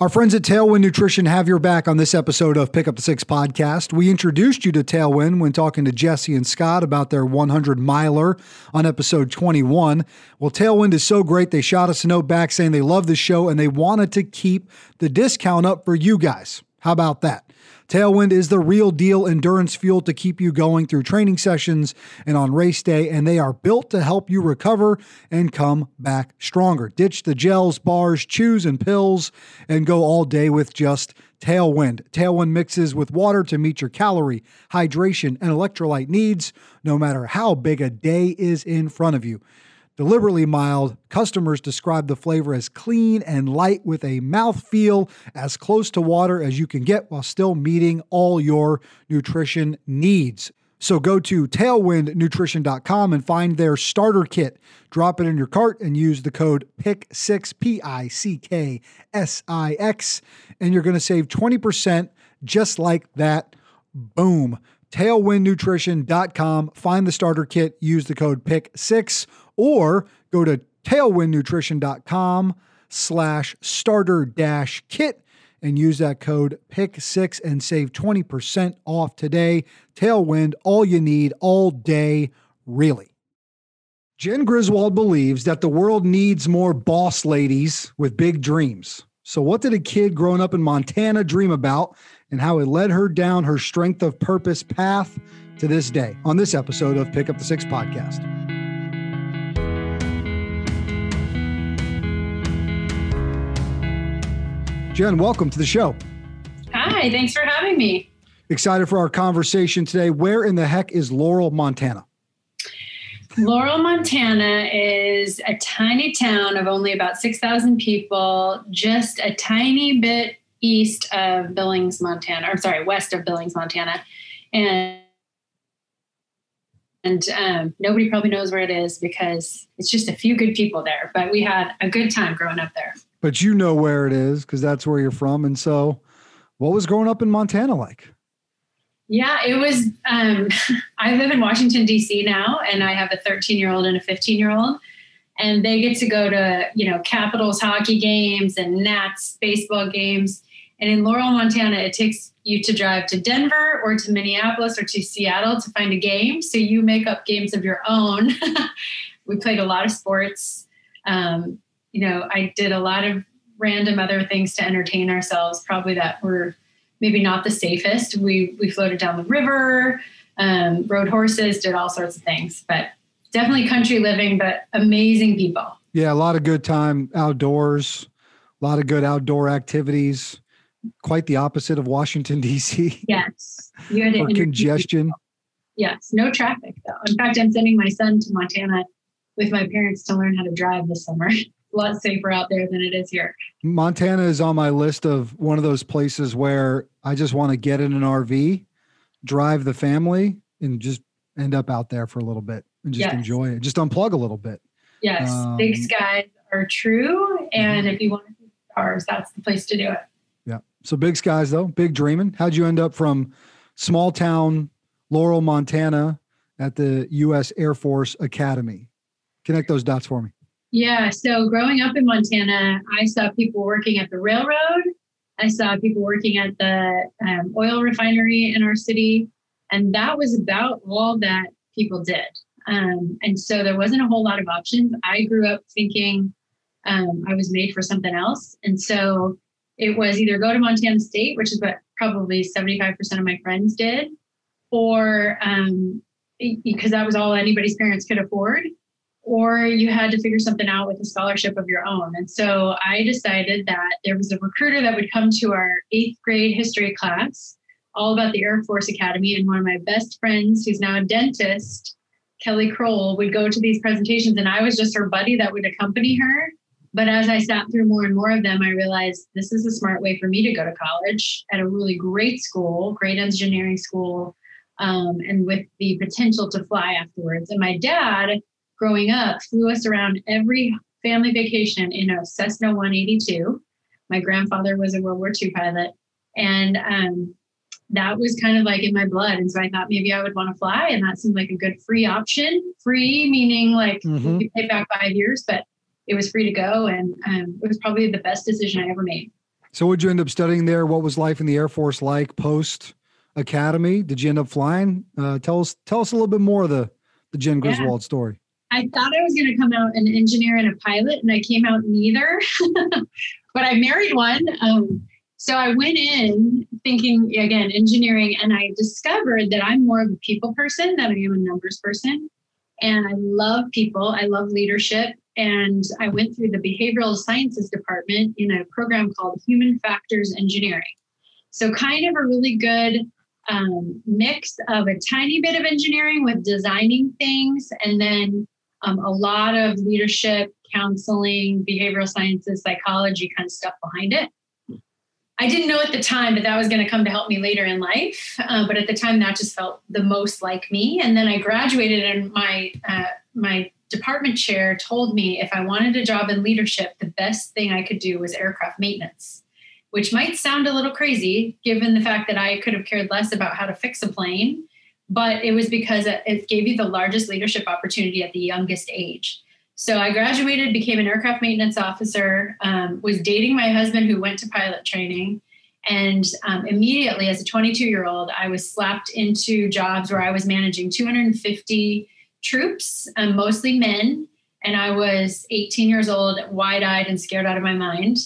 Our friends at Tailwind Nutrition have your back on this episode of Pick Up the Six podcast. We introduced you to Tailwind when talking to Jesse and Scott about their 100 miler on episode 21. Well, Tailwind is so great, they shot us a note back saying they love the show and they wanted to keep the discount up for you guys. How about that? Tailwind is the real deal endurance fuel to keep you going through training sessions and on race day, and they are built to help you recover and come back stronger. Ditch the gels, bars, chews, and pills, and go all day with just Tailwind. Tailwind mixes with water to meet your calorie, hydration, and electrolyte needs, no matter how big a day is in front of you. Deliberately mild, customers describe the flavor as clean and light with a mouthfeel as close to water as you can get while still meeting all your nutrition needs. So go to tailwindnutrition.com and find their starter kit. Drop it in your cart and use the code PICK6 P I C K S I X and you're going to save 20% just like that. Boom. Tailwindnutrition.com. Find the starter kit, use the code PICK6 or go to tailwindnutrition.com slash starter dash kit and use that code pick6 and save 20% off today. Tailwind all you need all day really. Jen griswold believes that the world needs more boss ladies with big dreams. So what did a kid growing up in montana dream about and how it led her down her strength of purpose path to this day? On this episode of pick up the six podcast Jen, welcome to the show. Hi, thanks for having me. Excited for our conversation today. Where in the heck is Laurel, Montana? Laurel, Montana is a tiny town of only about 6,000 people, just a tiny bit east of Billings, Montana, or sorry, west of Billings, Montana. And and um, nobody probably knows where it is because it's just a few good people there. But we had a good time growing up there but you know where it is because that's where you're from. And so, what was growing up in Montana like? Yeah, it was. Um, I live in Washington, D.C. now, and I have a 13 year old and a 15 year old. And they get to go to, you know, Capitals hockey games and Nats baseball games. And in Laurel, Montana, it takes you to drive to Denver or to Minneapolis or to Seattle to find a game. So you make up games of your own. we played a lot of sports. Um, you know, I did a lot of random other things to entertain ourselves, probably that were maybe not the safest. We we floated down the river, um, rode horses, did all sorts of things, but definitely country living, but amazing people. Yeah, a lot of good time outdoors, a lot of good outdoor activities. Quite the opposite of Washington D.C. Yes, you had or congestion. People. Yes, no traffic though. In fact, I'm sending my son to Montana with my parents to learn how to drive this summer. a lot safer out there than it is here. Montana is on my list of one of those places where I just want to get in an RV, drive the family, and just end up out there for a little bit and just yes. enjoy it. Just unplug a little bit. Yes, um, big skies are true, and mm-hmm. if you want to see stars, that's the place to do it. Yeah. So big skies though, big dreaming. How'd you end up from small town Laurel, Montana, at the U.S. Air Force Academy? Connect those dots for me. Yeah. So growing up in Montana, I saw people working at the railroad. I saw people working at the um, oil refinery in our city. And that was about all that people did. Um, and so there wasn't a whole lot of options. I grew up thinking um, I was made for something else. And so it was either go to Montana State, which is what probably 75% of my friends did, or um, because that was all anybody's parents could afford, or you had to figure something out with a scholarship of your own. And so I decided that there was a recruiter that would come to our eighth grade history class, all about the Air Force Academy. And one of my best friends, who's now a dentist, Kelly Kroll, would go to these presentations. And I was just her buddy that would accompany her. But as I sat through more and more of them, I realized this is a smart way for me to go to college at a really great school, great engineering school, um, and with the potential to fly afterwards. And my dad, growing up flew us around every family vacation in a Cessna 182. My grandfather was a World War II pilot, and um, that was kind of like in my blood. And so I thought maybe I would want to fly, and that seemed like a good free option. Free meaning like mm-hmm. you pay back five years, but it was free to go, and um, it was probably the best decision I ever made. So, would you end up studying there? What was life in the Air Force like post academy? Did you end up flying? Uh, tell us tell us a little bit more of the the Jen Griswold yeah. story. I thought I was going to come out an engineer and a pilot, and I came out neither. but I married one. Um, so I went in thinking again engineering, and I discovered that I'm more of a people person than I am a numbers person. And I love people. I love leadership. And I went through the behavioral sciences department in a program called Human Factors Engineering. So, kind of a really good um, mix of a tiny bit of engineering with designing things, and then um, a lot of leadership, counseling, behavioral sciences, psychology kind of stuff behind it. I didn't know at the time that that was going to come to help me later in life, uh, but at the time that just felt the most like me. And then I graduated, and my uh, my department chair told me if I wanted a job in leadership, the best thing I could do was aircraft maintenance, which might sound a little crazy given the fact that I could have cared less about how to fix a plane, but it was because it gave you the largest leadership opportunity at the youngest age. So I graduated, became an aircraft maintenance officer, um, was dating my husband who went to pilot training. And um, immediately, as a 22 year old, I was slapped into jobs where I was managing 250 troops, um, mostly men. And I was 18 years old, wide eyed and scared out of my mind.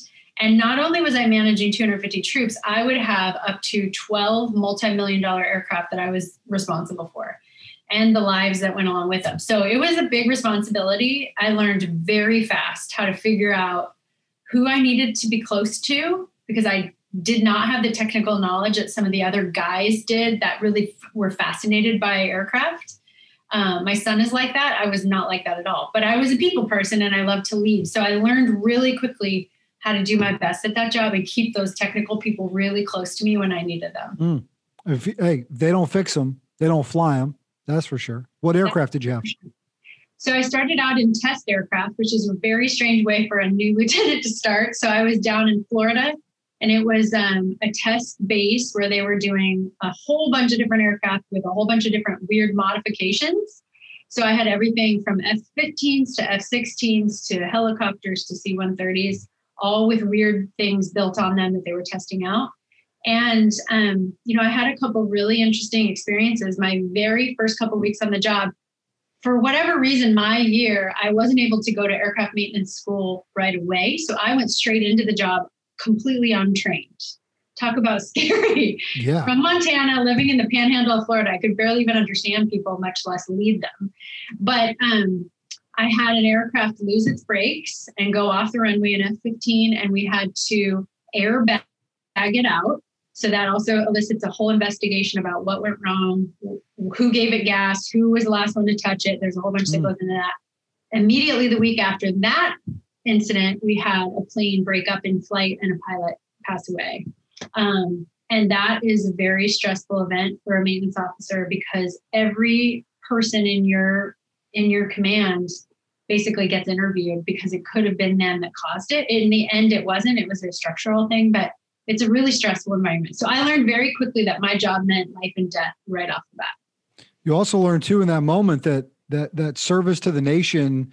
And not only was I managing 250 troops, I would have up to 12 multi million dollar aircraft that I was responsible for and the lives that went along with them. So it was a big responsibility. I learned very fast how to figure out who I needed to be close to because I did not have the technical knowledge that some of the other guys did that really were fascinated by aircraft. Um, my son is like that. I was not like that at all, but I was a people person and I love to lead. So I learned really quickly how to do my best at that job and keep those technical people really close to me when I needed them. Mm. If, hey, they don't fix them, they don't fly them. That's for sure. What aircraft did you have? So I started out in test aircraft, which is a very strange way for a new lieutenant to start. So I was down in Florida and it was um, a test base where they were doing a whole bunch of different aircraft with a whole bunch of different weird modifications. So I had everything from F 15s to F 16s to helicopters to C 130s, all with weird things built on them that they were testing out. And, um, you know, I had a couple really interesting experiences. My very first couple weeks on the job, for whatever reason, my year, I wasn't able to go to aircraft maintenance school right away. So I went straight into the job completely untrained. Talk about scary. Yeah. From Montana, living in the panhandle of Florida, I could barely even understand people, much less lead them. But um, I had an aircraft lose its brakes and go off the runway in F 15, and we had to airbag it out. So that also elicits a whole investigation about what went wrong, who gave it gas, who was the last one to touch it. There's a whole bunch mm. that goes into that. Immediately the week after that incident, we had a plane break up in flight and a pilot pass away. Um, and that is a very stressful event for a maintenance officer because every person in your in your command basically gets interviewed because it could have been them that caused it. In the end, it wasn't. It was a structural thing, but it's a really stressful environment. So I learned very quickly that my job meant life and death right off the bat. You also learned too in that moment that that that service to the nation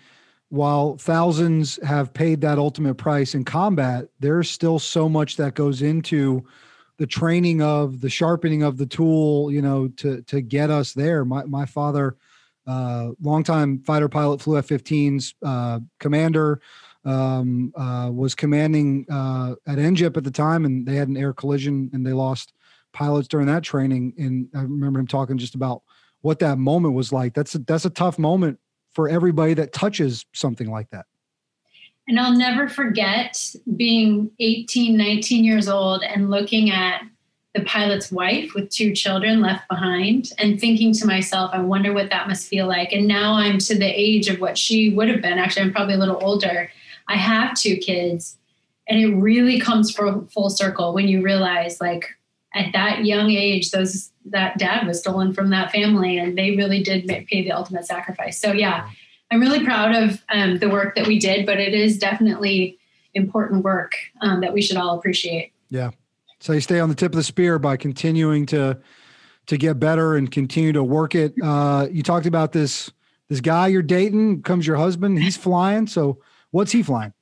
while thousands have paid that ultimate price in combat, there's still so much that goes into the training of the sharpening of the tool, you know, to to get us there. My my father, uh, longtime fighter pilot, flew F-15s, uh, commander, um, uh, was commanding uh, at NGIP at the time, and they had an air collision, and they lost pilots during that training. And I remember him talking just about what that moment was like. That's a, that's a tough moment for everybody that touches something like that. And I'll never forget being 18, 19 years old and looking at the pilot's wife with two children left behind and thinking to myself, I wonder what that must feel like. And now I'm to the age of what she would have been. Actually, I'm probably a little older. I have two kids. And it really comes full, full circle when you realize, like, at that young age, those that dad was stolen from that family, and they really did pay the ultimate sacrifice. So yeah, I'm really proud of um, the work that we did, but it is definitely important work um, that we should all appreciate. Yeah. So you stay on the tip of the spear by continuing to to get better and continue to work it. Uh, you talked about this this guy you're dating comes your husband. He's flying. So what's he flying?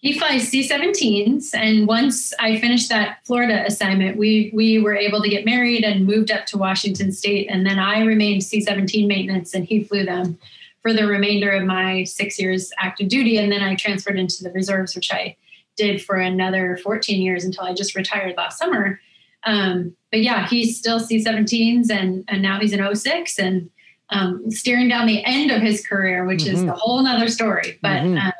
He flies C-17s, and once I finished that Florida assignment, we we were able to get married and moved up to Washington State, and then I remained C-17 maintenance, and he flew them for the remainder of my six years active duty, and then I transferred into the reserves, which I did for another 14 years until I just retired last summer. Um, but yeah, he's still C-17s, and and now he's an 06, and um, steering down the end of his career, which mm-hmm. is a whole nother story. But mm-hmm. uh,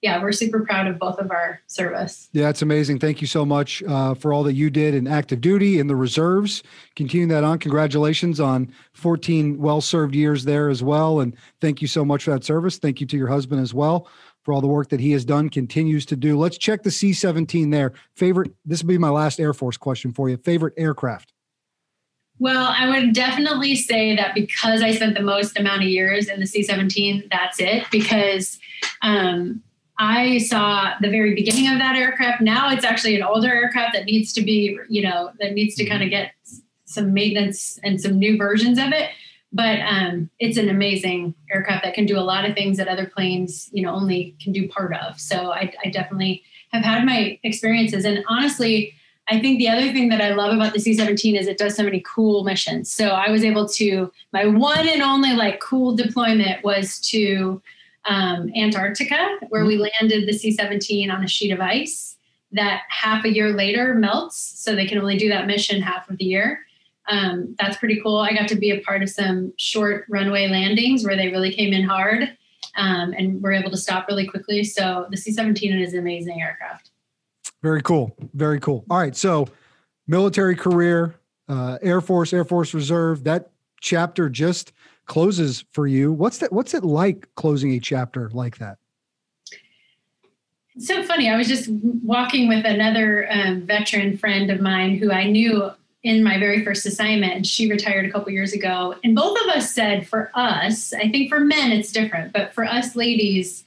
yeah, we're super proud of both of our service. Yeah, it's amazing. Thank you so much uh, for all that you did in active duty in the reserves. Continuing that on, congratulations on 14 well served years there as well. And thank you so much for that service. Thank you to your husband as well for all the work that he has done, continues to do. Let's check the C 17 there. Favorite, this will be my last Air Force question for you. Favorite aircraft? Well, I would definitely say that because I spent the most amount of years in the C 17, that's it. Because um, I saw the very beginning of that aircraft. Now it's actually an older aircraft that needs to be, you know, that needs to kind of get some maintenance and some new versions of it. But um, it's an amazing aircraft that can do a lot of things that other planes, you know, only can do part of. So I, I definitely have had my experiences. And honestly, I think the other thing that I love about the C 17 is it does so many cool missions. So I was able to, my one and only like cool deployment was to um, Antarctica, where we mm-hmm. landed the C 17 on a sheet of ice that half a year later melts. So they can only do that mission half of the year. Um, that's pretty cool. I got to be a part of some short runway landings where they really came in hard um, and were able to stop really quickly. So the C 17 is an amazing aircraft. Very cool. Very cool. All right. So military career, uh, Air Force, Air Force Reserve, that chapter just closes for you. What's that? What's it like closing a chapter like that? It's so funny. I was just walking with another um, veteran friend of mine who I knew in my very first assignment, she retired a couple years ago. And both of us said, for us, I think for men it's different, but for us ladies,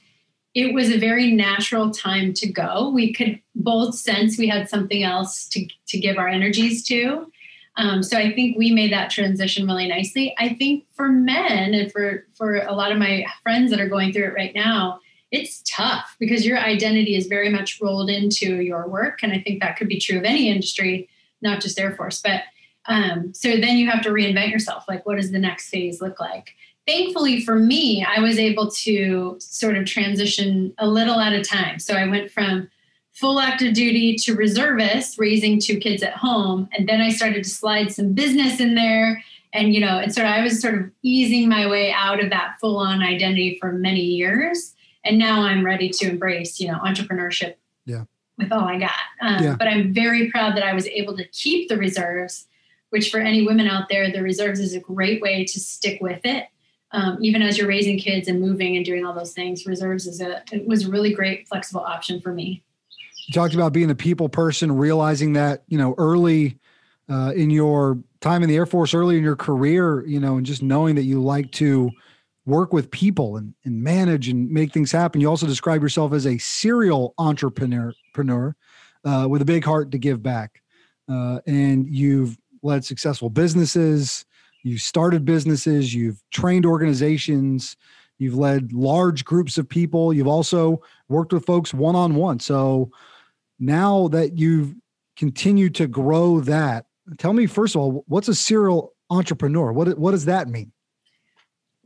it was a very natural time to go. We could both sense we had something else to, to give our energies to. Um, so I think we made that transition really nicely. I think for men and for for a lot of my friends that are going through it right now, it's tough because your identity is very much rolled into your work, and I think that could be true of any industry, not just Air Force. But um, so then you have to reinvent yourself. Like, what does the next phase look like? Thankfully for me, I was able to sort of transition a little at a time. So I went from full active duty to reservist, raising two kids at home. And then I started to slide some business in there. And, you know, and so I was sort of easing my way out of that full on identity for many years. And now I'm ready to embrace, you know, entrepreneurship yeah. With all I got. Um, yeah. But I'm very proud that I was able to keep the reserves, which for any women out there, the reserves is a great way to stick with it. Um, even as you're raising kids and moving and doing all those things, reserves is a it was a really great flexible option for me. You talked about being a people person, realizing that, you know, early uh, in your time in the Air Force, early in your career, you know, and just knowing that you like to work with people and, and manage and make things happen. You also describe yourself as a serial entrepreneur, uh, with a big heart to give back. Uh, and you've led successful businesses, you've started businesses, you've trained organizations, you've led large groups of people, you've also worked with folks one on one. So, now that you've continued to grow that, tell me first of all, what's a serial entrepreneur? What what does that mean?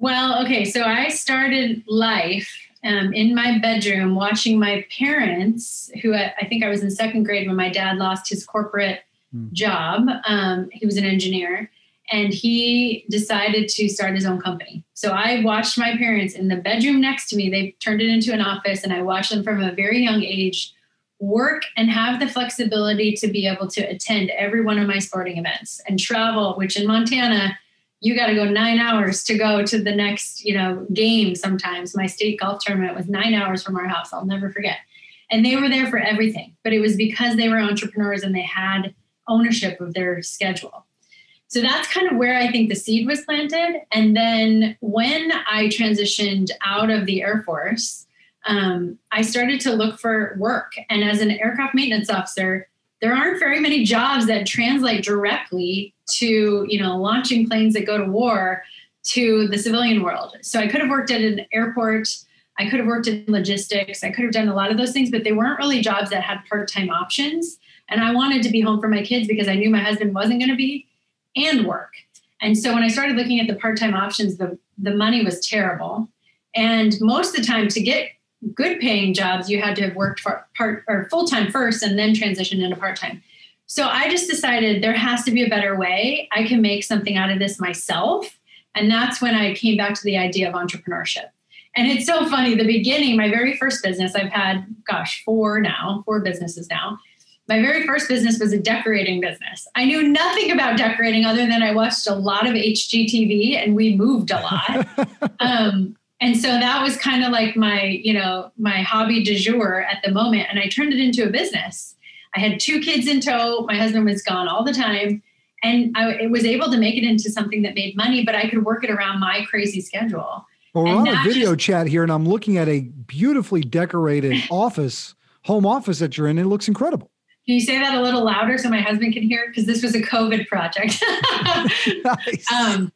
Well, okay, so I started life um, in my bedroom watching my parents, who I, I, think I was in second grade when my dad lost his corporate hmm. job. Um, he was an engineer and he decided to start his own company. So I watched my parents in the bedroom next to me. They turned it into an office, and I watched them from a very young age work and have the flexibility to be able to attend every one of my sporting events and travel, which in Montana, you got to go nine hours to go to the next, you know, game sometimes. My state golf tournament was nine hours from our house. I'll never forget. And they were there for everything, but it was because they were entrepreneurs and they had ownership of their schedule. So that's kind of where I think the seed was planted. And then when I transitioned out of the Air Force, um, I started to look for work. And as an aircraft maintenance officer, there aren't very many jobs that translate directly to, you know, launching planes that go to war to the civilian world. So I could have worked at an airport. I could have worked in logistics. I could have done a lot of those things, but they weren't really jobs that had part time options. And I wanted to be home for my kids because I knew my husband wasn't going to be and work. And so when I started looking at the part time options, the, the money was terrible. And most of the time, to get good paying jobs, you had to have worked for part or full time first and then transitioned into part time. So I just decided there has to be a better way. I can make something out of this myself. And that's when I came back to the idea of entrepreneurship. And it's so funny. The beginning, my very first business, I've had, gosh, four now, four businesses now. My very first business was a decorating business. I knew nothing about decorating other than I watched a lot of HGTV and we moved a lot. um, and so that was kind of like my, you know, my hobby du jour at the moment. And I turned it into a business. I had two kids in tow. My husband was gone all the time. And I was able to make it into something that made money, but I could work it around my crazy schedule. Well, we're and on a video just, chat here, and I'm looking at a beautifully decorated office, home office that you're in. It looks incredible. Can you say that a little louder so my husband can hear? Because this was a COVID project. nice. um,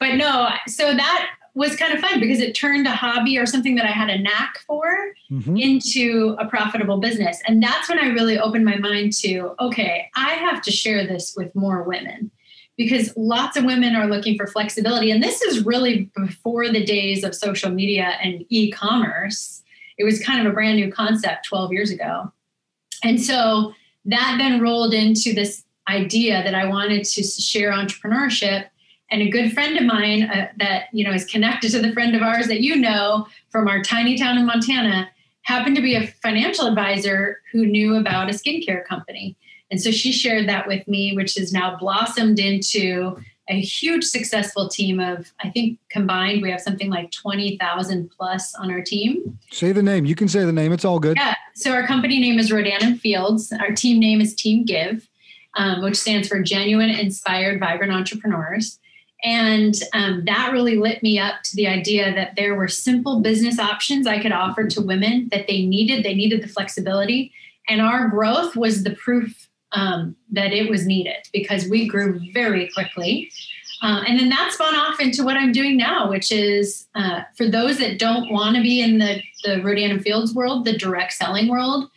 but no, so that was kind of fun because it turned a hobby or something that I had a knack for mm-hmm. into a profitable business. And that's when I really opened my mind to okay, I have to share this with more women because lots of women are looking for flexibility. And this is really before the days of social media and e commerce. It was kind of a brand new concept 12 years ago. And so that then rolled into this idea that I wanted to share entrepreneurship. And a good friend of mine uh, that you know is connected to the friend of ours that you know from our tiny town in Montana happened to be a financial advisor who knew about a skincare company. And so she shared that with me, which has now blossomed into a huge successful team of, I think combined, we have something like 20,000 plus on our team. Say the name. You can say the name. It's all good. Yeah. So our company name is Rodan and Fields. Our team name is Team Give, um, which stands for Genuine Inspired Vibrant Entrepreneurs. And um, that really lit me up to the idea that there were simple business options I could offer to women that they needed. They needed the flexibility. And our growth was the proof um, that it was needed because we grew very quickly. Uh, and then that spun off into what I'm doing now, which is uh, for those that don't want to be in the, the Rodan and Fields world, the direct selling world,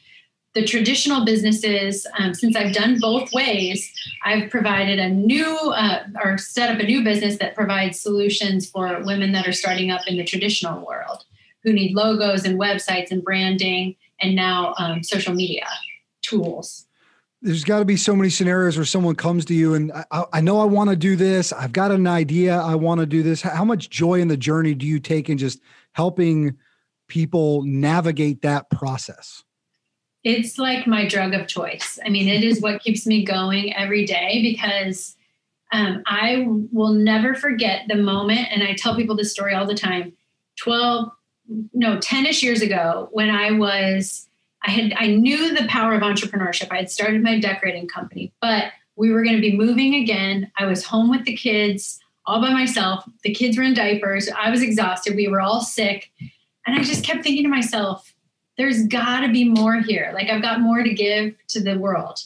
the traditional businesses, um, since I've done both ways, I've provided a new uh, or set up a new business that provides solutions for women that are starting up in the traditional world who need logos and websites and branding and now um, social media tools there's got to be so many scenarios where someone comes to you and I, I know I want to do this. I've got an idea. I want to do this. How much joy in the journey do you take in just helping people navigate that process? It's like my drug of choice. I mean, it is what keeps me going every day because um, I will never forget the moment. And I tell people this story all the time 12, no, 10 ish years ago when I was I had I knew the power of entrepreneurship. I had started my decorating company, but we were going to be moving again. I was home with the kids all by myself. The kids were in diapers. I was exhausted. We were all sick. And I just kept thinking to myself, there's got to be more here. Like I've got more to give to the world.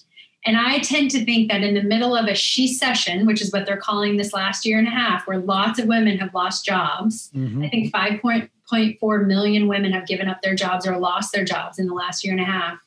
And I tend to think that in the middle of a shecession, which is what they're calling this last year and a half, where lots of women have lost jobs, mm-hmm. I think 5.4 million women have given up their jobs or lost their jobs in the last year and a half.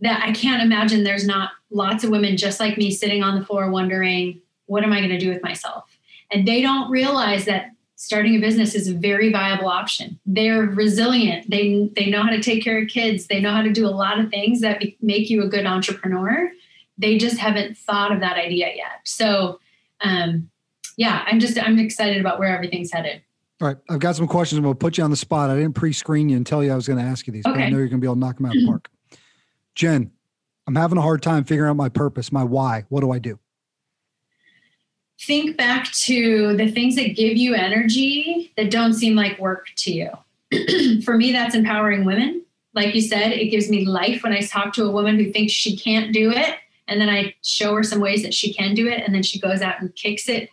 That I can't imagine there's not lots of women just like me sitting on the floor wondering, what am I going to do with myself? And they don't realize that starting a business is a very viable option. They're resilient. They they know how to take care of kids. They know how to do a lot of things that make you a good entrepreneur. They just haven't thought of that idea yet. So, um, yeah, I'm just I'm excited about where everything's headed. All right, I've got some questions. I'm going to put you on the spot. I didn't pre-screen you and tell you I was going to ask you these, okay. but I know you're going to be able to knock them out of the park. Jen, I'm having a hard time figuring out my purpose, my why. What do I do? Think back to the things that give you energy that don't seem like work to you. For me, that's empowering women. Like you said, it gives me life when I talk to a woman who thinks she can't do it. And then I show her some ways that she can do it. And then she goes out and kicks it.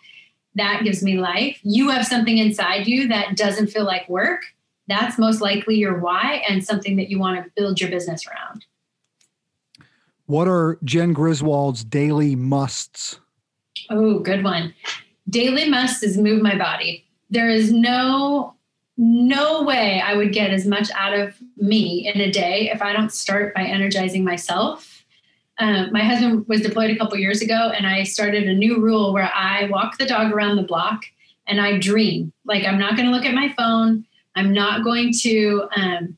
That gives me life. You have something inside you that doesn't feel like work. That's most likely your why and something that you want to build your business around. What are Jen Griswold's daily musts? Oh, good one. Daily must is move my body. There is no no way I would get as much out of me in a day if I don't start by energizing myself. Um, my husband was deployed a couple years ago, and I started a new rule where I walk the dog around the block and I dream. Like I'm not going to look at my phone. I'm not going to, um,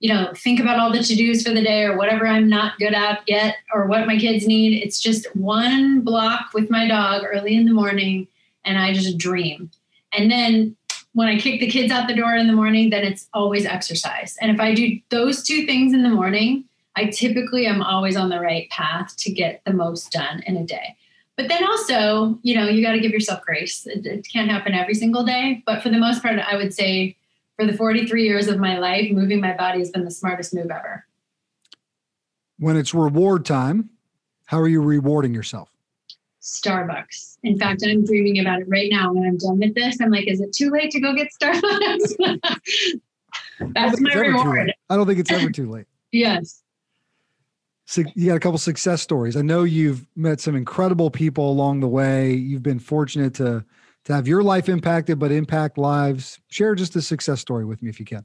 you know, think about all the to dos for the day or whatever I'm not good at yet or what my kids need. It's just one block with my dog early in the morning, and I just dream. And then when I kick the kids out the door in the morning, then it's always exercise. And if I do those two things in the morning, I typically am always on the right path to get the most done in a day. But then also, you know, you got to give yourself grace. It, it, can't happen every single day. But for the most part, I would say for the 43 years of my life, moving my body has been the smartest move ever. When it's reward time, how are you rewarding yourself? Starbucks. In fact, I'm dreaming about it right now. When I'm done with this, I'm like, is it too late to go get Starbucks? That's my reward. I don't think it's ever too late. yes. So you got a couple success stories. I know you've met some incredible people along the way. You've been fortunate to to have your life impacted, but impact lives. Share just a success story with me if you can.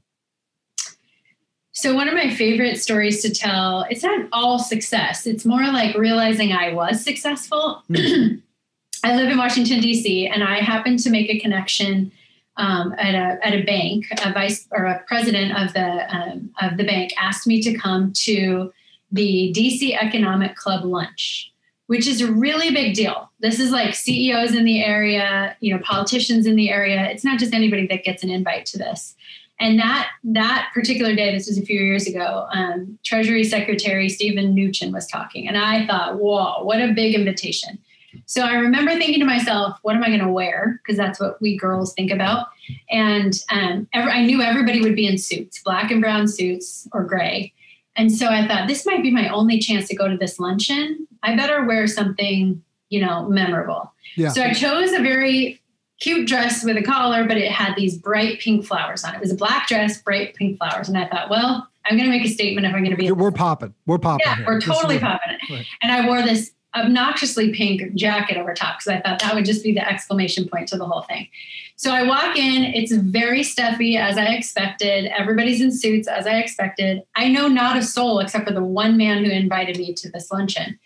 So one of my favorite stories to tell, it's not all success. It's more like realizing I was successful. Mm. I live in Washington D.C. and I happened to make a connection um, at a at a bank. A vice or a president of the um, of the bank asked me to come to the DC Economic Club lunch, which is a really big deal. This is like CEOs in the area, you know, politicians in the area. It's not just anybody that gets an invite to this. And that that particular day, this was a few years ago, um, Treasury Secretary Stephen Mnuchin was talking, and I thought, "Whoa, what a big invitation!" So I remember thinking to myself, "What am I going to wear?" Because that's what we girls think about. And um, every, I knew everybody would be in suits, black and brown suits or gray. And so I thought, this might be my only chance to go to this luncheon. I better wear something, you know, memorable. Yeah. So I chose a very cute dress with a collar, but it had these bright pink flowers on it. It was a black dress, bright pink flowers. And I thought, well, I'm going to make a statement if I'm going to be. We're popping. We're popping. Yeah, here. we're totally popping it. Right. And I wore this obnoxiously pink jacket over top because I thought that would just be the exclamation point to the whole thing. So I walk in, it's very stuffy as I expected. Everybody's in suits as I expected. I know not a soul except for the one man who invited me to this luncheon.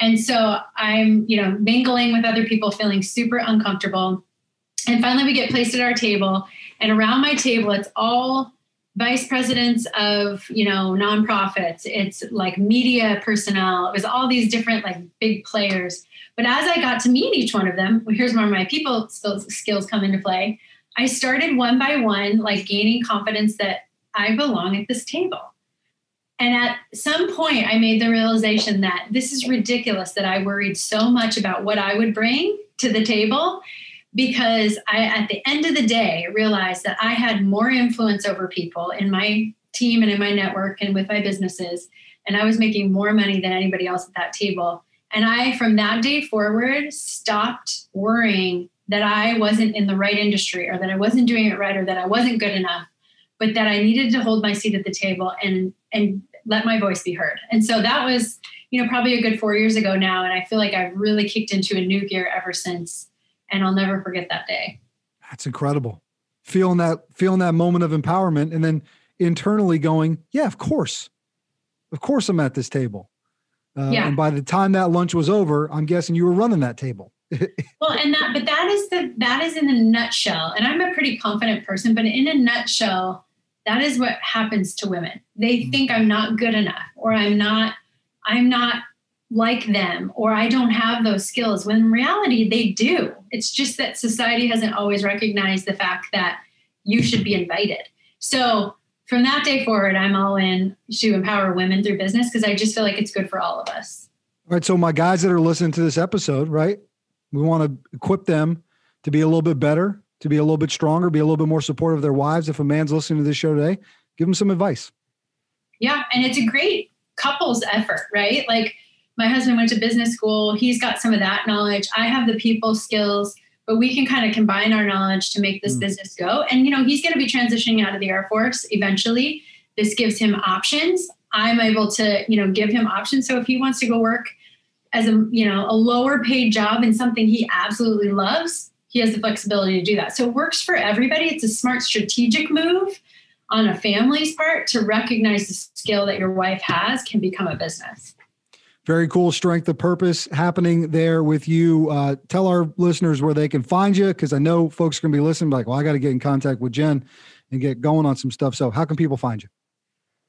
And so I'm, you know, mingling with other people, feeling super uncomfortable. And finally, we get placed at our table, and around my table, it's all vice presidents of you know nonprofits. It's like media personnel. It was all these different like big players. But as I got to meet each one of them, well, here's where my people skills come into play. I started one by one, like gaining confidence that I belong at this table. And at some point, I made the realization that this is ridiculous that I worried so much about what I would bring to the table because I, at the end of the day, realized that I had more influence over people in my team and in my network and with my businesses. And I was making more money than anybody else at that table. And I, from that day forward, stopped worrying that I wasn't in the right industry or that I wasn't doing it right or that I wasn't good enough, but that I needed to hold my seat at the table and and let my voice be heard. And so that was, you know, probably a good four years ago now. And I feel like I've really kicked into a new gear ever since and I'll never forget that day. That's incredible. Feeling that feeling that moment of empowerment and then internally going, yeah, of course. Of course I'm at this table. Uh, yeah. And by the time that lunch was over, I'm guessing you were running that table. Well, and that, but that is the, that is in a nutshell. And I'm a pretty confident person, but in a nutshell, that is what happens to women. They mm-hmm. think I'm not good enough or I'm not, I'm not like them or I don't have those skills when in reality they do. It's just that society hasn't always recognized the fact that you should be invited. So from that day forward, I'm all in to empower women through business because I just feel like it's good for all of us. All right. So my guys that are listening to this episode, right? We want to equip them to be a little bit better, to be a little bit stronger, be a little bit more supportive of their wives. If a man's listening to this show today, give them some advice. Yeah. And it's a great couples effort, right? Like my husband went to business school. He's got some of that knowledge. I have the people skills, but we can kind of combine our knowledge to make this mm. business go. And, you know, he's going to be transitioning out of the Air Force eventually. This gives him options. I'm able to, you know, give him options. So if he wants to go work as a, you know, a lower paid job in something he absolutely loves, he has the flexibility to do that. So it works for everybody. It's a smart strategic move on a family's part to recognize the skill that your wife has can become a business. Very cool strength of purpose happening there with you. Uh, tell our listeners where they can find you because I know folks are going to be listening, like, well, I got to get in contact with Jen and get going on some stuff. So, how can people find you?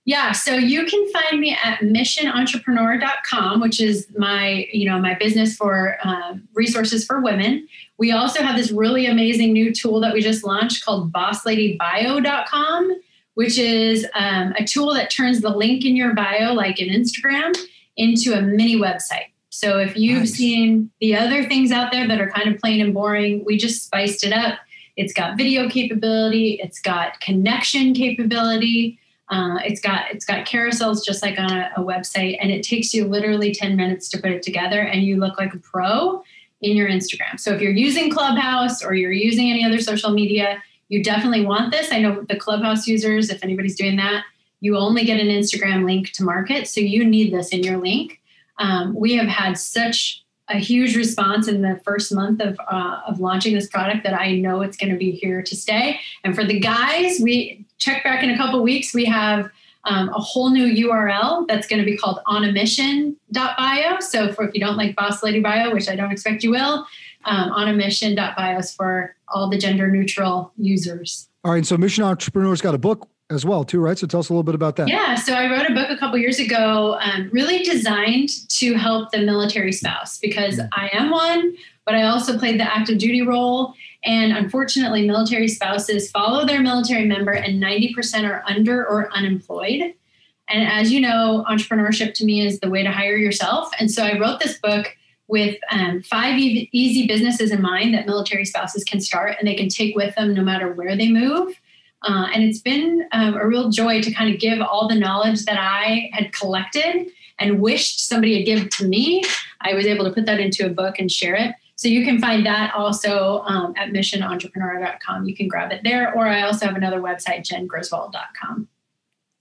Yeah, so you can find me at missionentrepreneur.com, which is my, you know, my business for um, resources for women. We also have this really amazing new tool that we just launched called bossladybio.com, which is um, a tool that turns the link in your bio, like in Instagram, into a mini website. So if you've nice. seen the other things out there that are kind of plain and boring, we just spiced it up. It's got video capability, it's got connection capability uh, it's got it's got carousels just like on a, a, website, and it takes you literally 10 minutes to put it together, and you look like a pro in your Instagram. So if you're using Clubhouse or you're using any other social media, you definitely want this. I know the Clubhouse users, if anybody's doing that, you only get an Instagram link to market, so you need this in your link. Um, we have had such a huge response in the first month of uh, of launching this product that I know it's going to be here to stay. And for the guys, we check back in a couple weeks. We have um, a whole new URL that's going to be called onamission.bio. So for if you don't like Boss Lady Bio, which I don't expect you will, um, onamission.bio is for all the gender neutral users. All right. So Mission Entrepreneur's got a book as well too right so tell us a little bit about that yeah so i wrote a book a couple years ago um, really designed to help the military spouse because mm. i am one but i also played the active duty role and unfortunately military spouses follow their military member and 90% are under or unemployed and as you know entrepreneurship to me is the way to hire yourself and so i wrote this book with um, five e- easy businesses in mind that military spouses can start and they can take with them no matter where they move uh, and it's been um, a real joy to kind of give all the knowledge that I had collected and wished somebody had given to me. I was able to put that into a book and share it. So you can find that also um, at missionentrepreneur.com. You can grab it there. Or I also have another website, jengriswold.com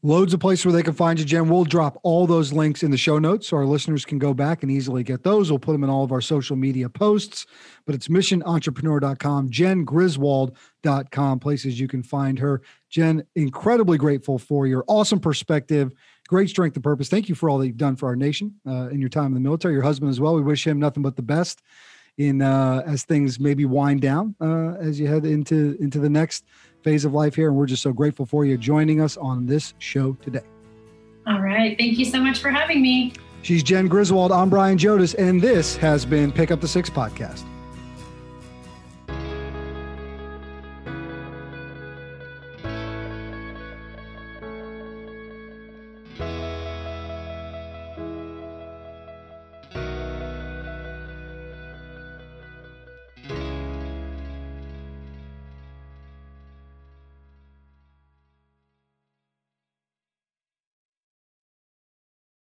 loads of places where they can find you, Jen. We'll drop all those links in the show notes so our listeners can go back and easily get those. We'll put them in all of our social media posts, but it's missionentrepreneur.com, jengriswold.com, places you can find her. Jen, incredibly grateful for your awesome perspective, great strength and purpose. Thank you for all that you've done for our nation uh, in your time in the military, your husband as well. We wish him nothing but the best in uh, as things maybe wind down uh, as you head into into the next phase of life here. And we're just so grateful for you joining us on this show today. All right. Thank you so much for having me. She's Jen Griswold. I'm Brian Jodis, and this has been Pick Up the Six podcast.